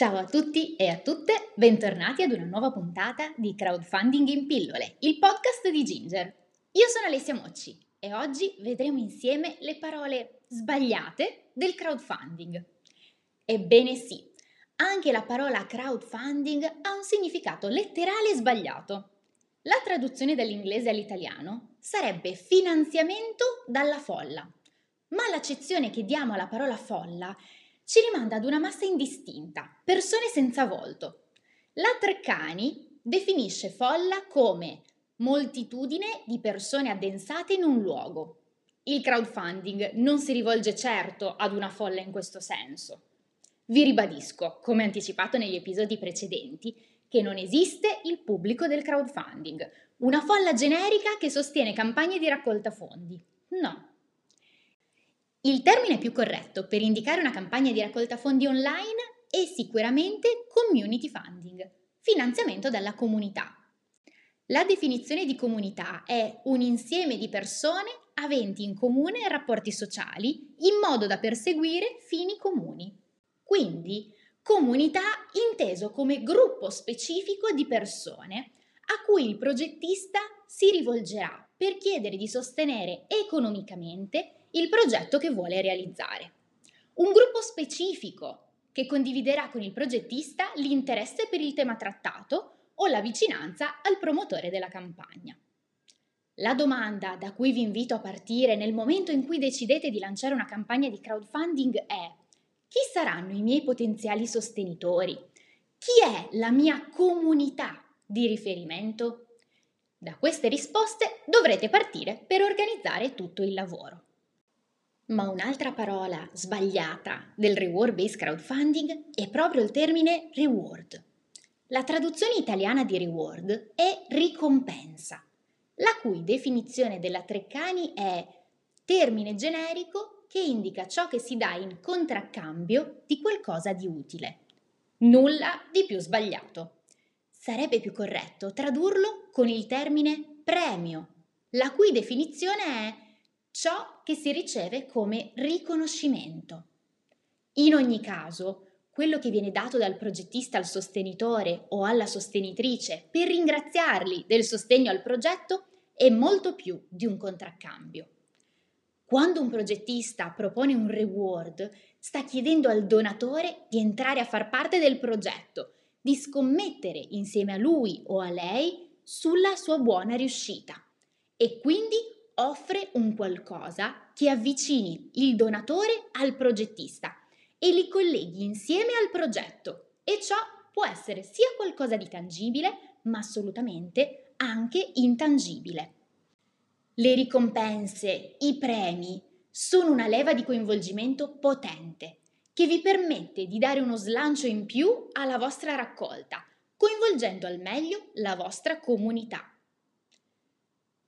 Ciao a tutti e a tutte, bentornati ad una nuova puntata di Crowdfunding in pillole, il podcast di Ginger. Io sono Alessia Mocci e oggi vedremo insieme le parole sbagliate del crowdfunding. Ebbene sì, anche la parola crowdfunding ha un significato letterale sbagliato. La traduzione dall'inglese all'italiano sarebbe finanziamento dalla folla, ma l'accezione che diamo alla parola folla ci rimanda ad una massa indistinta, persone senza volto. La Treccani definisce folla come moltitudine di persone addensate in un luogo. Il crowdfunding non si rivolge certo ad una folla in questo senso. Vi ribadisco, come anticipato negli episodi precedenti, che non esiste il pubblico del crowdfunding, una folla generica che sostiene campagne di raccolta fondi. No, il termine più corretto per indicare una campagna di raccolta fondi online è sicuramente community funding, finanziamento dalla comunità. La definizione di comunità è un insieme di persone aventi in comune rapporti sociali in modo da perseguire fini comuni. Quindi, comunità inteso come gruppo specifico di persone a cui il progettista si rivolgerà per chiedere di sostenere economicamente il progetto che vuole realizzare. Un gruppo specifico che condividerà con il progettista l'interesse per il tema trattato o la vicinanza al promotore della campagna. La domanda da cui vi invito a partire nel momento in cui decidete di lanciare una campagna di crowdfunding è chi saranno i miei potenziali sostenitori? Chi è la mia comunità di riferimento? Da queste risposte dovrete partire per organizzare tutto il lavoro. Ma un'altra parola sbagliata del reward based crowdfunding è proprio il termine reward. La traduzione italiana di reward è ricompensa, la cui definizione della Treccani è termine generico che indica ciò che si dà in contraccambio di qualcosa di utile. Nulla di più sbagliato. Sarebbe più corretto tradurlo con il termine premio, la cui definizione è ciò che si riceve come riconoscimento. In ogni caso, quello che viene dato dal progettista al sostenitore o alla sostenitrice per ringraziarli del sostegno al progetto è molto più di un contraccambio. Quando un progettista propone un reward, sta chiedendo al donatore di entrare a far parte del progetto, di scommettere insieme a lui o a lei sulla sua buona riuscita e quindi offre qualcosa che avvicini il donatore al progettista e li colleghi insieme al progetto e ciò può essere sia qualcosa di tangibile, ma assolutamente anche intangibile. Le ricompense, i premi, sono una leva di coinvolgimento potente che vi permette di dare uno slancio in più alla vostra raccolta, coinvolgendo al meglio la vostra comunità.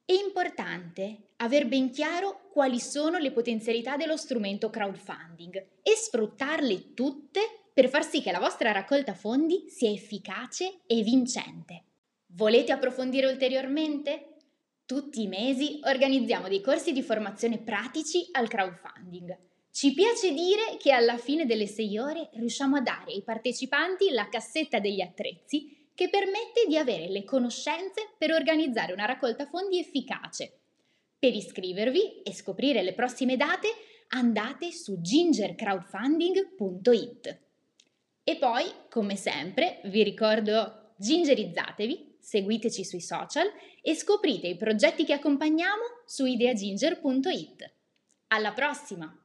È importante aver ben chiaro quali sono le potenzialità dello strumento crowdfunding e sfruttarle tutte per far sì che la vostra raccolta fondi sia efficace e vincente. Volete approfondire ulteriormente? Tutti i mesi organizziamo dei corsi di formazione pratici al crowdfunding. Ci piace dire che alla fine delle sei ore riusciamo a dare ai partecipanti la cassetta degli attrezzi che permette di avere le conoscenze per organizzare una raccolta fondi efficace. Per iscrivervi e scoprire le prossime date andate su gingercrowdfunding.it. E poi, come sempre, vi ricordo gingerizzatevi, seguiteci sui social e scoprite i progetti che accompagniamo su ideaginger.it. Alla prossima!